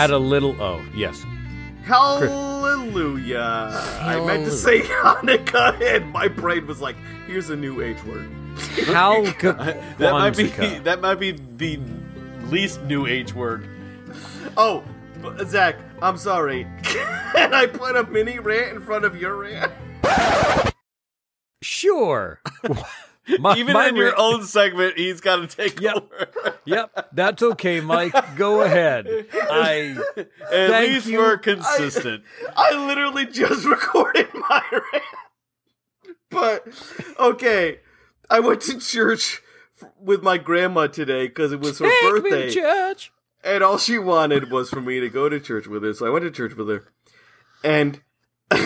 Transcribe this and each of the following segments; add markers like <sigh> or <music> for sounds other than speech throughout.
Had a little. Oh, yes. Hallelujah. I meant to say Hanukkah, and my brain was like, here's a new H word. How <laughs> That might be that might be the least new H word. Oh, Zack, I'm sorry. <laughs> Can I put a mini rant in front of your rant? Sure. <laughs> My- Even my in your own segment, he's got to take Yep. over. Yep, that's okay, Mike. Go ahead. I <laughs> At Thank least you. we're consistent. I literally just <laughs> recorded my rant. But, okay. I went to church f- with my grandma today because it was her take me birthday. to church. and all she wanted was for me to go to church with her. So I went to church with her, and <laughs>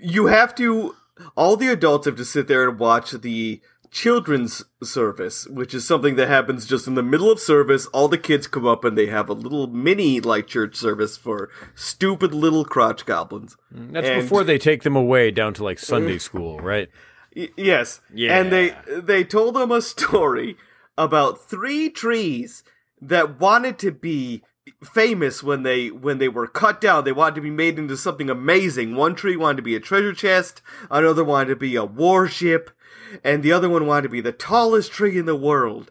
you have to. All the adults have to sit there and watch the children's service, which is something that happens just in the middle of service. All the kids come up and they have a little mini like church service for stupid little crotch goblins. Mm, that's And- before they take them away down to like Sunday <laughs> school, right? Y- yes. Yeah. And they they told them a story about three trees that wanted to be famous when they when they were cut down. They wanted to be made into something amazing. One tree wanted to be a treasure chest, another wanted to be a warship, and the other one wanted to be the tallest tree in the world.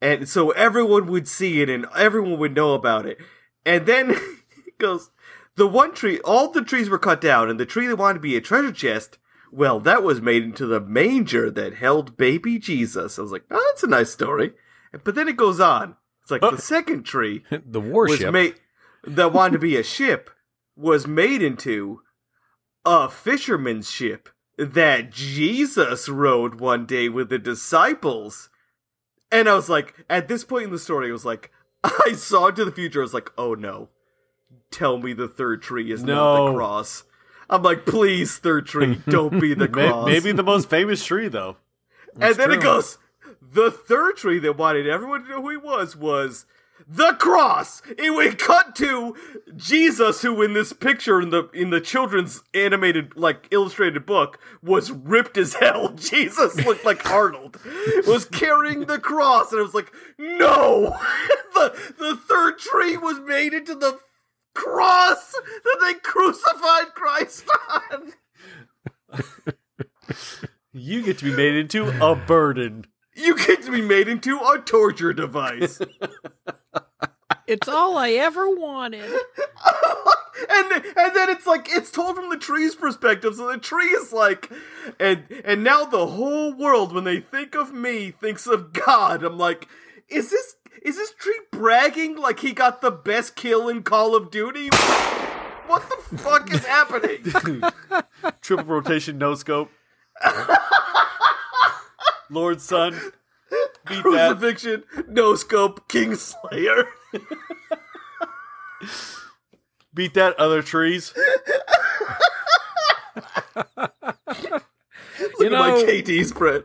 And so everyone would see it and everyone would know about it. And then <laughs> it goes the one tree all the trees were cut down and the tree that wanted to be a treasure chest well, that was made into the manger that held baby Jesus. I was like, oh, that's a nice story. But then it goes on. It's like the second tree <laughs> The was warship. made that wanted to be a ship was made into a fisherman's ship that Jesus rode one day with the disciples. And I was like, at this point in the story, I was like, <laughs> I saw into the future. I was like, oh no, tell me the third tree is not the cross. I'm like, please, third tree, <laughs> don't be the cross. Maybe the most famous tree, though. and then it goes, the third tree that wanted everyone to know who he was was the cross. It would cut to Jesus, who in this picture in the in the children's animated like illustrated book was ripped as hell. <laughs> Jesus looked like Arnold, was carrying the cross, and it was like, no, <laughs> the the third tree was made into the cross that they crucified Christ on. <laughs> You get to be made into a burden. You get to be made into a torture device. <laughs> It's all I ever wanted. <laughs> and th- and then it's like it's told from the tree's perspective. So the tree is like, and and now the whole world, when they think of me, thinks of God. I'm like, is this is this tree bragging like he got the best kill in Call of Duty? What the fuck is happening? <laughs> Triple rotation, no scope. Lord Son. Beat that. Crucifixion, no scope, Kingslayer. Beat that, other trees. Look You at my know- KD spread.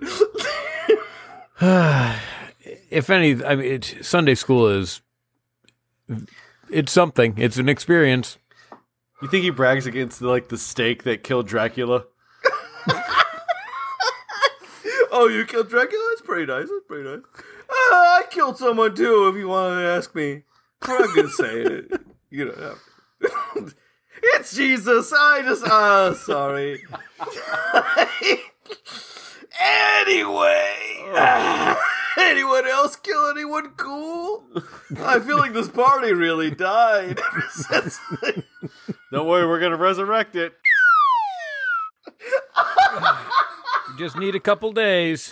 <sighs> if any, I mean, it, Sunday school is. It's something. It's an experience. You think he brags against like the stake that killed Dracula? <laughs> oh, you killed Dracula? That's pretty nice. That's pretty nice. Uh, I killed someone too. If you want to ask me, I'm not gonna say it. <laughs> You know, <laughs> it's Jesus. I just, uh, sorry. <laughs> anyway, anyone else kill anyone cool? I feel like this party really died ever since. Don't worry, we're gonna resurrect it. You just need a couple days.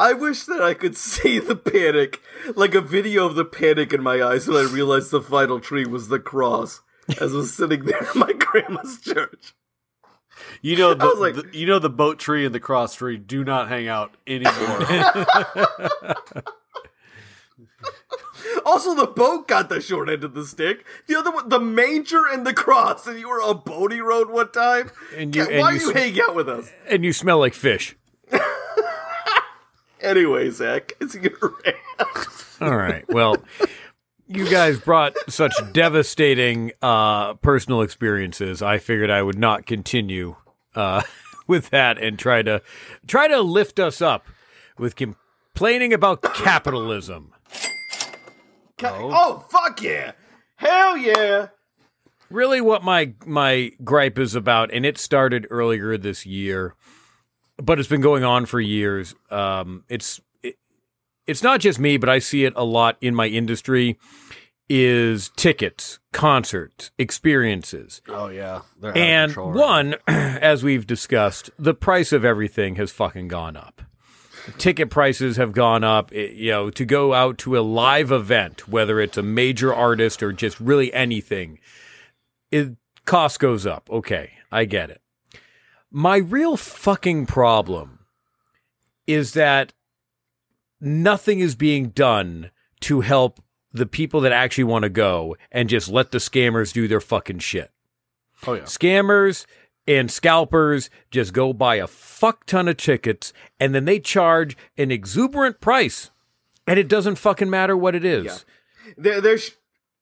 I wish that I could <laughs> see the panic, like a video of the panic in my eyes when I realized the final tree was the cross, as I was sitting there in my grandma's church. You know <laughs> the, like- the- you know the boat tree and the cross tree do not hang out anymore. <laughs> Also, the boat got the short end of the stick. The other one, the manger and the cross, and you were on Boney Road one time. And you- Yeah, and Why you are you s- hanging out with us? And you smell like fish. Anyway, Zack, <laughs> it's your rant. All right. Well, you guys brought such devastating uh, personal experiences. I figured I would not continue uh, <laughs> with that and try to try to lift us up with complaining about capitalism. Oh. oh, fuck yeah. Hell yeah. Really what my my gripe is about and it started earlier this year but it's been going on for years. Um, it's it, it's not just me, but I see it a lot in my industry. Is tickets, concerts, experiences. Oh yeah, and one, <clears throat> as we've discussed, the price of everything has fucking gone up. Ticket prices have gone up. It, you know, to go out to a live event, whether it's a major artist or just really anything, it cost goes up. Okay, I get it. My real fucking problem is that nothing is being done to help the people that actually want to go and just let the scammers do their fucking shit. Oh yeah. Scammers and scalpers just go buy a fuck ton of tickets and then they charge an exuberant price and it doesn't fucking matter what it is. Yeah. There, there's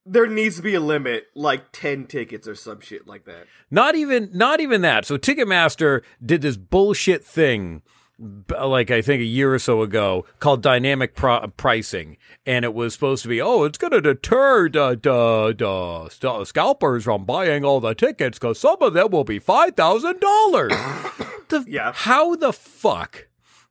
there needs to be a limit, like ten tickets or some shit like that. Not even, not even that. So Ticketmaster did this bullshit thing, like I think a year or so ago, called dynamic pro- pricing, and it was supposed to be, oh, it's going to deter the, the, the scalpers from buying all the tickets because some of them will be five thousand dollars. <coughs> Yeah. How the fuck?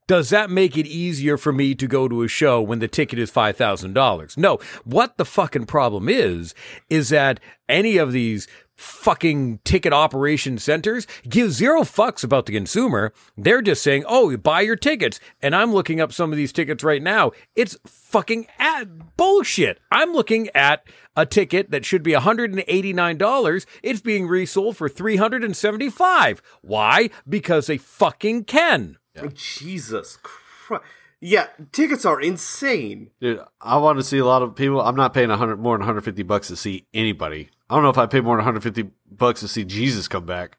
Does that make it easier for me to go to a show when the ticket is $5,000? No. What the fucking problem is, is that any of these fucking ticket operation centers give zero fucks about the consumer. They're just saying, oh, buy your tickets. And I'm looking up some of these tickets right now. It's fucking ad- bullshit. I'm looking at a ticket that should be $189. It's being resold for 375. Why? Because they fucking can. Yeah. Jesus Christ. Yeah, tickets are insane. Dude, I want to see a lot of people. I'm not paying 100 more than 150 bucks to see anybody. I don't know if I pay more than 150 bucks to see Jesus come back.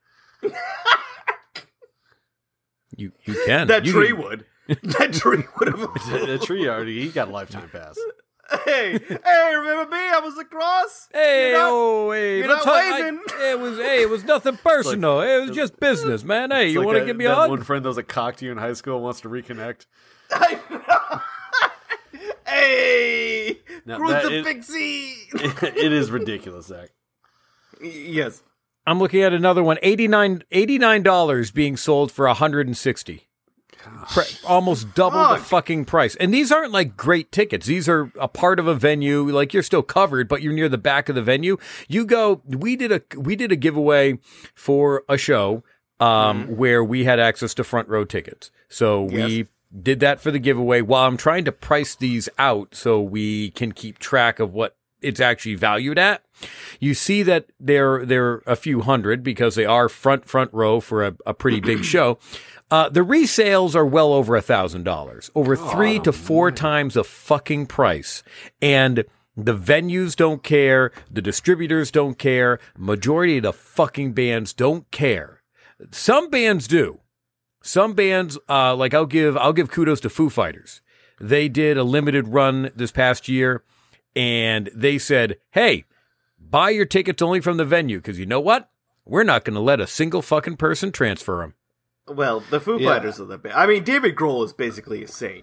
you you can. That you tree can. would. That tree would have. <laughs> the tree already. He got a lifetime pass. Hey, hey, remember me? I was across. Hey, not, oh, hey, you're not waving. I, it was, hey, it was nothing <laughs> personal. Like, it was just business, man. Hey, you like want to give me a hug? One friend that was a cock to you in high school and wants to reconnect. <laughs> hey, now, crucifixie. It, <laughs> it is ridiculous, Zack. Yes. I'm looking at another one. 89 $89 being sold for 160 almost double Fuck. the fucking price. And these aren't like great tickets. These are a part of a venue. Like you're still covered, but you're near the back of the venue. You go. We did a we did a giveaway for a show um, mm-hmm. where we had access to front row tickets. So yes. we did that for the giveaway. While I'm trying to price these out so we can keep track of what it's actually valued at. You see that they're they're a few hundred because they are front front row for a, a pretty big <clears throat> show. Uh, the resales are well over a thousand dollars, over three oh, to four man. times the fucking price, and the venues don't care, the distributors don't care, majority of the fucking bands don't care. Some bands do. Some bands, uh, like I'll give I'll give kudos to Foo Fighters. They did a limited run this past year, and they said, "Hey, buy your tickets only from the venue because you know what? We're not going to let a single fucking person transfer them." Well, the Foo yeah. Fighters are the best. I mean, David Grohl is basically insane.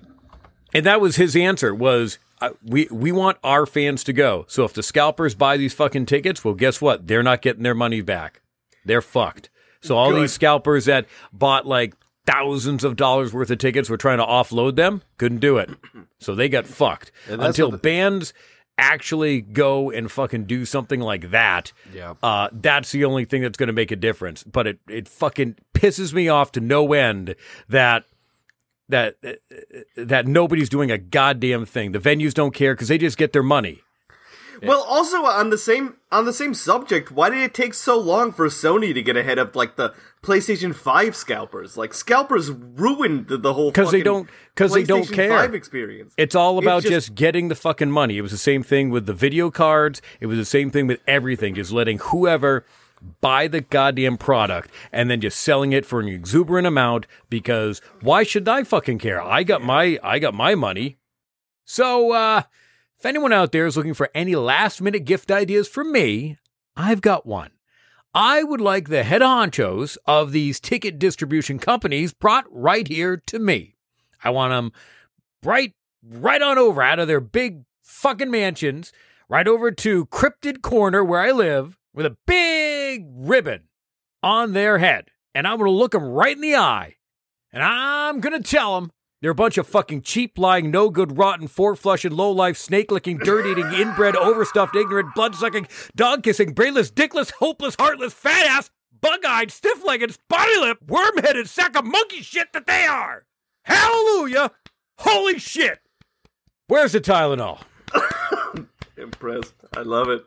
And that was his answer was uh, we we want our fans to go. So if the scalpers buy these fucking tickets, well guess what? They're not getting their money back. They're fucked. So all Good. these scalpers that bought like thousands of dollars worth of tickets were trying to offload them, couldn't do it. <clears throat> So they got fucked. Until the- bands actually go and fucking do something like that, yeah. uh, that's the only thing that's going to make a difference. But it, it fucking pisses me off to no end that that that nobody's doing a goddamn thing. The venues don't care because they just get their money. Well, also on the same on the same subject, why did it take so long for Sony to get ahead of like the PlayStation Five scalpers? Like scalpers ruined the, the whole because they don't because they don't care. 5 experience. It's all about it's just, just getting the fucking money. It was the same thing with the video cards. It was the same thing with everything. Just letting whoever buy the goddamn product and then just selling it for an exuberant amount because why should I fucking care? I got my I got my money. So uh if anyone out there is looking for any last minute gift ideas from me, I've got one. I would like the head honchos of these ticket distribution companies brought right here to me. I want them right, right on over out of their big fucking mansions right over to Cryptid Corner where I live with a big ribbon on their head. And I'm going to look them right in the eye. And I'm going to tell them they're a bunch of fucking cheap, lying, no good, rotten, four flushing, low life, snake licking, dirt eating, inbred, overstuffed, ignorant, blood sucking, dog kissing, brainless, dickless, hopeless, heartless, fat ass, bug eyed, stiff legged, spotty lip, worm headed sack of monkey shit that they are. Hallelujah! Holy shit! Where's the Tylenol? <coughs> Impressed. I love it.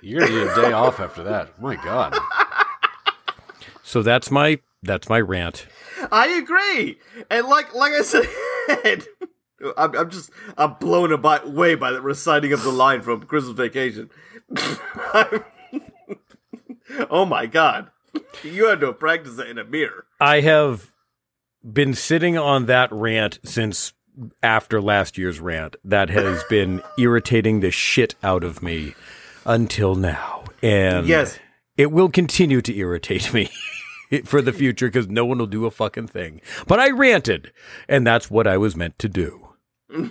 You're gonna need a day off after that. My God. So that's my that's my rant. I agree. And like like I said, <laughs> I'm, I'm just I'm blown away by the reciting of the line from Christmas Vacation. <laughs> oh my god. You had to practice that in a mirror. I have been sitting on that rant since after last year's rant. That has <laughs> been irritating the shit out of me until now. And Yes. it will continue to irritate me <laughs> for the future because no one will do a fucking thing. But I ranted, and that's what I was meant to do. <laughs>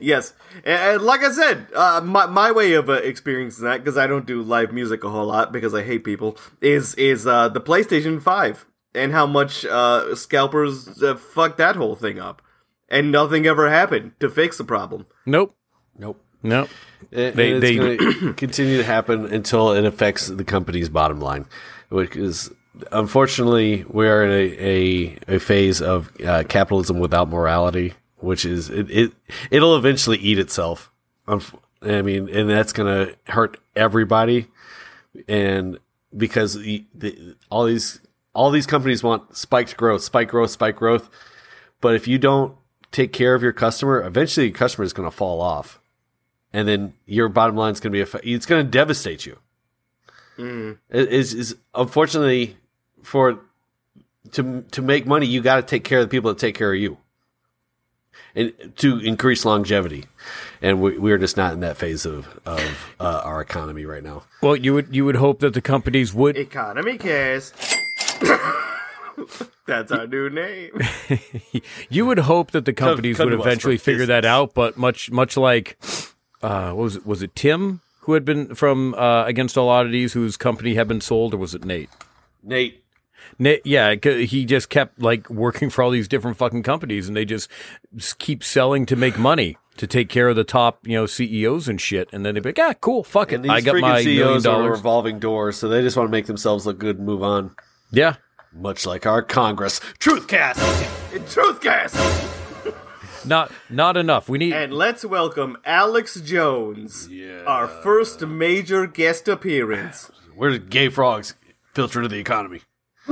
Yes, and, and like I said, uh, my my way of uh, experiencing that because I don't do live music a whole lot because I hate people is is uh, the PlayStation Five and how much uh, scalpers uh, fucked that whole thing up, and nothing ever happened to fix the problem. Nope. Nope. Nope. It, They- it's they- going <coughs> to continue to happen until it affects the company's bottom line, which is unfortunately we are in a a, a phase of uh, capitalism without morality, which is it, it it'll eventually eat itself. I mean, and that's going to hurt everybody, and because the, the, all these all these companies want spiked growth, spike growth, spike growth, but if you don't take care of your customer, eventually your customer is going to fall off and then your bottom line is going to be it's going to devastate you. It is is unfortunately for to to make money, you got to take care of the people that take care of you, and to increase longevity. And we, we're just not in that phase of of uh, our economy right now. Well, you would you would hope that the companies would Economy cares. <laughs> That's our new name. <laughs> you would hope that the companies come would eventually for figure that out, but much much like uh, what was it was it Tim who had been from uh, Against All Oddities whose company had been sold, or was it Nate? Nate, Nate, yeah, he just kept like working for all these different fucking companies, and they just, just keep selling to make money to take care of the top, you know, CEOs and shit, and then they'd be like, ah, cool, fuck it, these I got my million CEOs are dollars. revolving doors, so they just want to make themselves look good and move on. Yeah, Much like our Congress, Truthcast. Truthcast. <laughs> not not enough. We need And let's welcome Alex Jones, Yeah. our first major guest appearance. <sighs> Where did gay frogs filter into the economy? <laughs>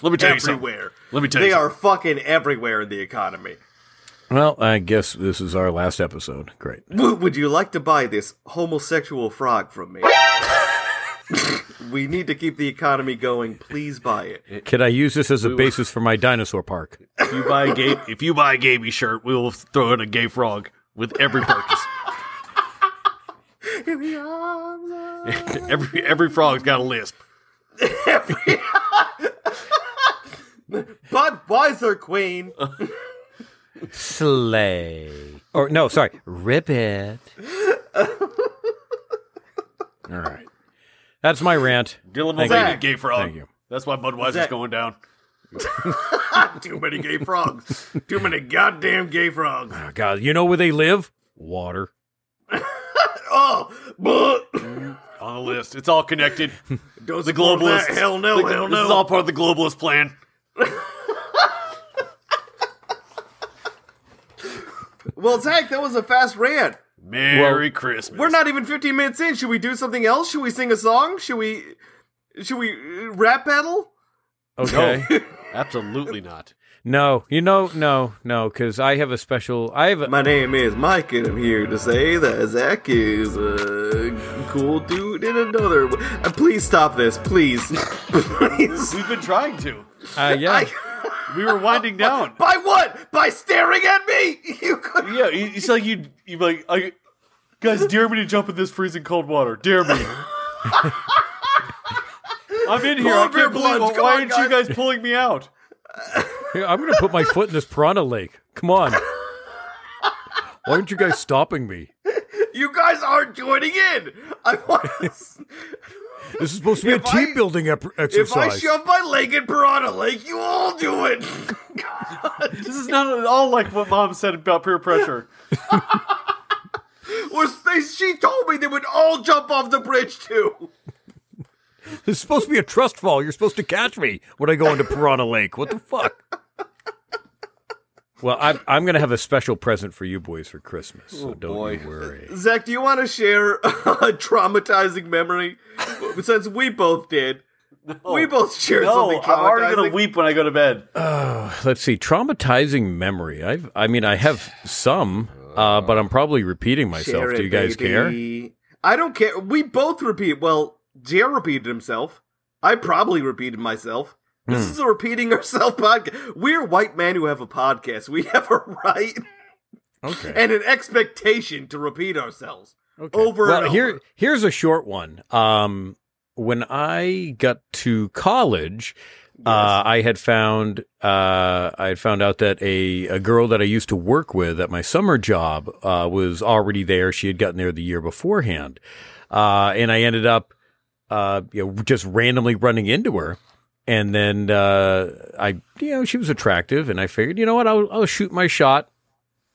Let me tell you something. Everywhere. Let me tell you They are fucking everywhere in the economy. Well, I guess this is our last episode. Great. Would you like to buy this homosexual frog from me? <laughs> we need to keep the economy going. Please buy it. Can I use this as a basis for my dinosaur park? If you buy a gay, if you buy a Gaby shirt, we will throw in a gay frog with every purchase. In the arms of every every frog's got a lisp. But Budweiser Queen. Slay. Or no, sorry, rip it. <laughs> All right. That's my rant. Dylan Thank Mulvaney, you. gay frog. Thank you. That's why Budweiser's Zack- going down. <laughs> Too many gay frogs. Too many goddamn gay frogs. Oh, God, you know where they live? Water. <laughs> Oh, but On the list, it's all connected. don't The support globalists. that. Hell no, The- hell This is all part of the globalist plan. <laughs> Well, Zack, that was a fast rant. Merry Christmas. We're not even 15 minutes in. Should we do something else? Should we sing a song? Should we? Should we uh, rap battle? <laughs> Okay. <laughs> Absolutely not. No, you know, no, no, because I have a special. I have a. My name is Mike, and I'm here to say that Zach is a cool dude in another. w- Uh, please stop this, please, <laughs> please. We've been trying to. Uh, yeah. We were winding down. By what? By staring at me? <laughs> You could. Yeah, it- it's like you, you like, I, guys, dare me to jump in this freezing cold water. Dare me. <laughs> I'm in here. I can't believe. plunge. Come Why on, aren't you guys. guys pulling me out? Here, I'm going to put my foot in this piranha lake. Come on. Why aren't you guys stopping me? You guys aren't joining in. I want. <laughs> This is supposed to be a If I- team building ep- if I exercise. shove my leg in Piranha Lake, you all do it. <laughs> This is not at all like what mom said about peer pressure. <laughs> Was they, she told me they would all jump off the bridge too. This is supposed to be a trust fall. You're supposed to catch me when I go into Piranha Lake. What the fuck? Well, I'm, I'm going to have a special present for you boys for Christmas, so don't boy. you worry. Zack, do you want to share <laughs> a traumatizing memory? Since we both did. We both shared No, something I'm already gonna weep when I go to bed. Let's see, traumatizing memory. I've, I mean, I have some, uh, but I'm probably repeating myself. Share Do you guys care? I don't care. We both repeat. Well, Jer repeated himself. I probably repeated myself. This Hmm. is a repeating ourselves podcast. We're white men who have a podcast. We have a right Okay. and an expectation to repeat ourselves Okay. over well, and here here's a short one. Um, when I got to college, uh, I had found uh, I had found out that a a girl that I used to work with at my summer job uh, was already there. She had gotten there the year beforehand, uh, and I ended up uh, you know just randomly running into her. And then uh, I, you know, she was attractive, and I figured, you know what, I'll, I'll shoot my shot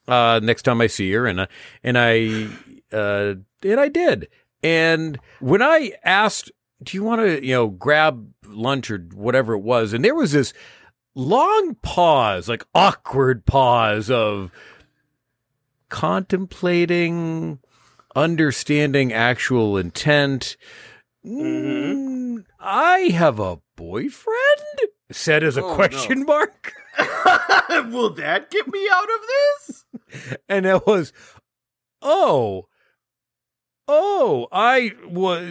uh, next time I see her, and uh, and I uh, and I did. And when I asked, "Do you want to, you know, grab lunch or whatever it was?" and there was this long pause, like awkward pause of contemplating, understanding actual intent. Mm, I have a boyfriend. Said as a Oh, no. question mark. <laughs> Will that get me out of this? and it was oh oh i was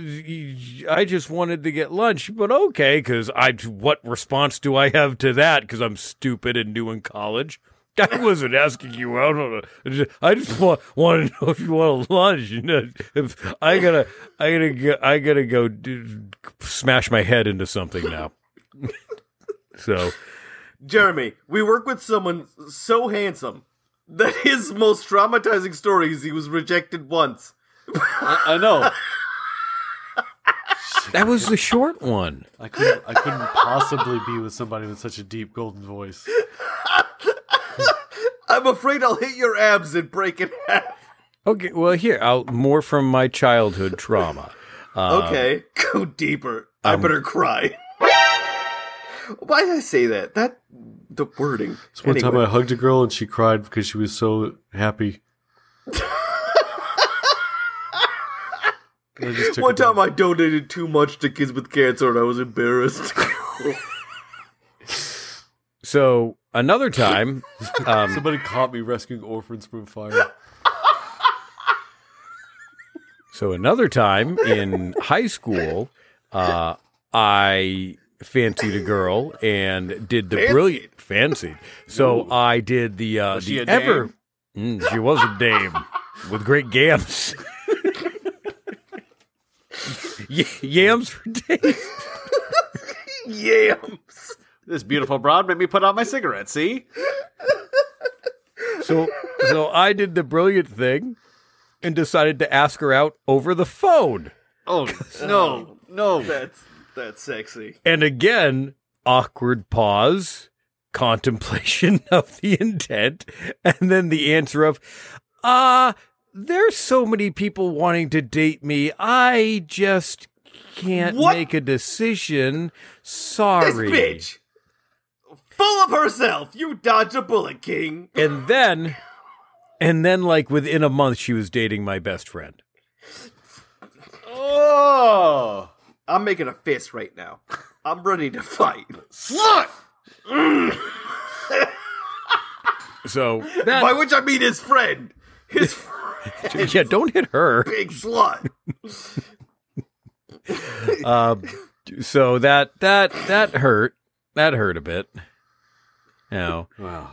i just wanted to get lunch but okay because i what response do i have to that because i'm stupid and new in college <laughs> I wasn't asking you out on a. I just want, want to know if you want a lunch. You know, if I gotta, I gotta, go, I gotta go do, smash my head into something now. <laughs> so, Jeremy, we work with someone so handsome that his most traumatizing story is he was rejected once. I, I know. <laughs> that was the short one. I couldn't. I couldn't possibly be with somebody with such a deep golden voice. I'm afraid I'll hit your abs and break in half. Okay, well, here, I'll, more from my childhood trauma. Uh, Okay, <laughs> go deeper. I um, better cry. Why did I say that? That the wording. So one time I hugged a girl and she cried because she was so happy. <laughs> I One it down. time I donated too much to kids with cancer and I was embarrassed. <laughs> So another time, <laughs> um, Somebody caught me rescuing orphans from fire. so another time in high school, uh, I fancied a girl and did the Fancied? brilliant fancied. So I did the uh, Was she the a dame? ever. Mm, she was a dame with great gams. <laughs> Y- yams for days. <laughs> Yams. This beautiful broad made me put out my cigarette. See? So so I did the brilliant thing and decided to ask her out over the phone. Oh no, no! That's that's sexy. And again, awkward pause, contemplation <laughs> of the intent, and then the answer of, uh, there's so many people wanting to date me. I just can't What? make a decision. This Sorry. bitch, full of herself. You dodge a bullet, King. And then, and then, like within a month, she was dating my best friend. Oh, I'm making a fist right now. I'm ready to fight. slut! So By which I mean his friend. His friend. <laughs> yeah, don't hit her. big slut. <laughs> Um, so that that that hurt. That hurt a bit. You know, Wow.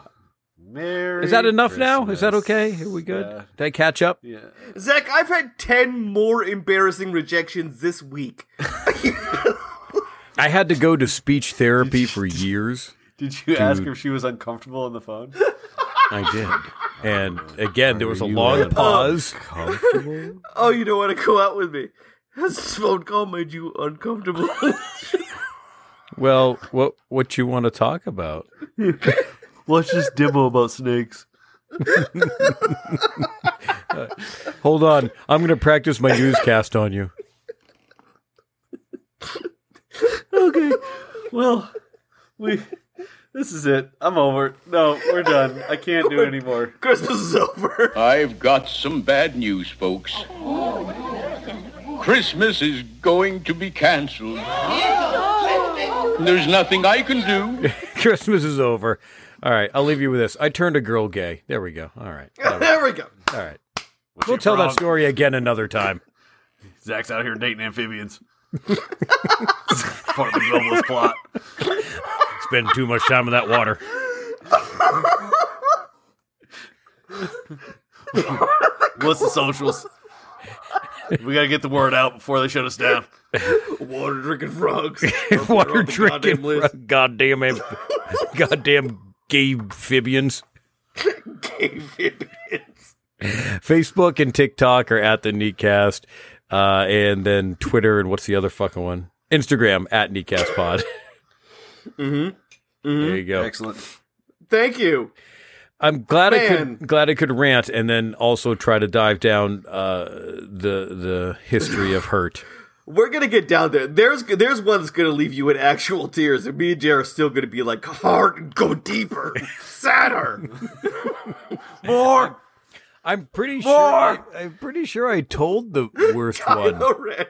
Merry is that enough now? Is that okay? Are we good? Yeah. Did I catch up? Yeah. Zack, I've had 10 more embarrassing rejections this week. <laughs> I had to go to speech therapy for years. Did you ask if she was uncomfortable on the phone? <laughs> I did. And oh, again, there was a long pause. <laughs> Oh, you don't want to go out with me? This phone call made you uncomfortable? Well, what what you want to talk about? <laughs> Let's just demo about snakes. <laughs> Hold on, I'm going to practice my newscast on you. Okay. Well, we. This is it. I'm over. No, we're done. I can't do it anymore. Christmas is over. I've got some bad news, folks. Christmas is going to be canceled. There's nothing I can do. <laughs> Christmas is over. All right, I'll leave you with this. I turned a girl gay. There we go. All right, all right. <laughs> there we go. All right. We'll tell that story again another time. <laughs> Zack's out here dating amphibians. Part of the globalist plot. Spend too much time in that water. What's the socials? We gotta get the word out before they shut us down. <laughs> Water drinking frogs. <laughs> water drinking. goddamn list. Goddamn, am- <laughs> goddamn gay amphibians. Amphibians. Facebook and TikTok are at the Neatcast, uh, and then Twitter and what's the other fucking one? Instagram at NeatcastPod. mm-hmm. There you go. Excellent. Thank you. I'm glad I could glad I could rant and then also try to dive down uh, the the history of hurt. <sighs> We're gonna get down there. There's there's one that's gonna leave you in actual tears, and me and Jay are still gonna be like hard and go deeper, <laughs> sadder. <laughs> More. I'm pretty sure. I, I'm pretty sure I told the <laughs> worst one. Kylo Ren.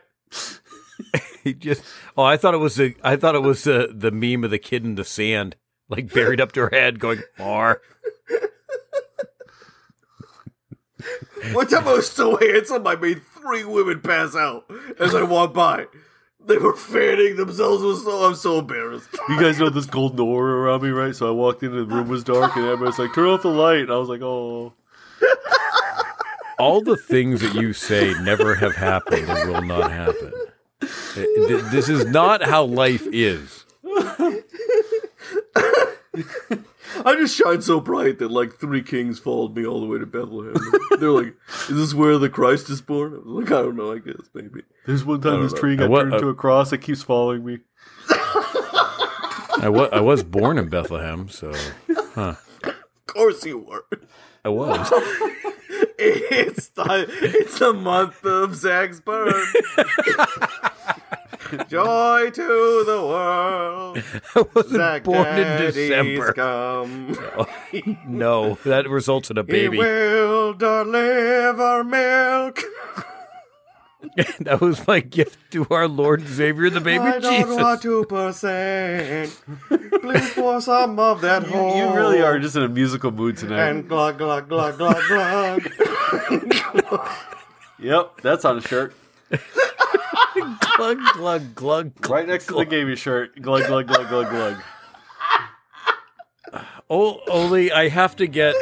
He just. Oh, I thought it was the. I thought it was the the meme of the kid in the sand, like buried up to her head, going more. One time I was so handsome, I made three women pass out as I walked by. They were fanning themselves. It was so I'm so embarrassed. You guys know this golden aura around me, right? So I walked into the room was dark, and everybody's like, "Turn off the light." And I was like, "Oh." All the things that you say never have happened and will not happen. Th- th- This is not how life is. I just shine so bright that like three kings followed me all the way to Bethlehem. They're like, "Is this where the Christ is born?" I was like, "I don't know. I guess maybe." There's one time this know. tree got what- turned uh, into a cross It keeps following me. I wa- I was born in Bethlehem, so Of course you were. I was. <laughs> It's the, it's the month of Zack's birth. <laughs> <laughs> Joy to the world. <laughs> I wasn't Zack born in December. <laughs> Come. Oh, no, that results in a baby. He baby. will deliver milk. that was my gift to our Lord and Savior, the baby I don't Jesus. want two percent. Please pour some of that You, whole. you really are just in a musical mood tonight. And glug glug glug glug glug. yep, that's on a shirt. Glug, glug, glug, glug. Right next to the gaming shirt. Glug, glug, glug, glug, glug. Oh, Oli, I have to get,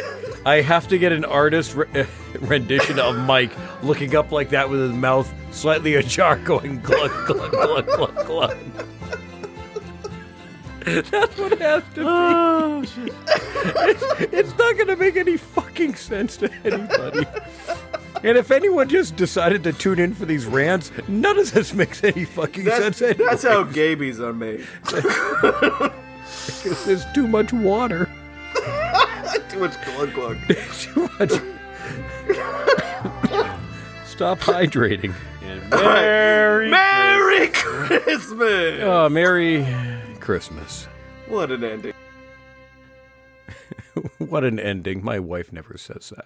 I have to get an artist re- eh, rendition of Mike looking up like that with his mouth slightly ajar, going glug, glug, glug, glug, glug. That's what it has to be. Oh, shit. It's not going to make any fucking sense to anybody. And if anyone just decided to tune in for these rants, none of this makes any fucking That's, sense. Anyway. that's how gabies are made. <laughs> There's too much water. <laughs> Too much glug <laughs> glug. too much. Stop hydrating. And Merry Merry Christmas! Oh, Merry Christmas. What an ending. What an ending. My wife never says that.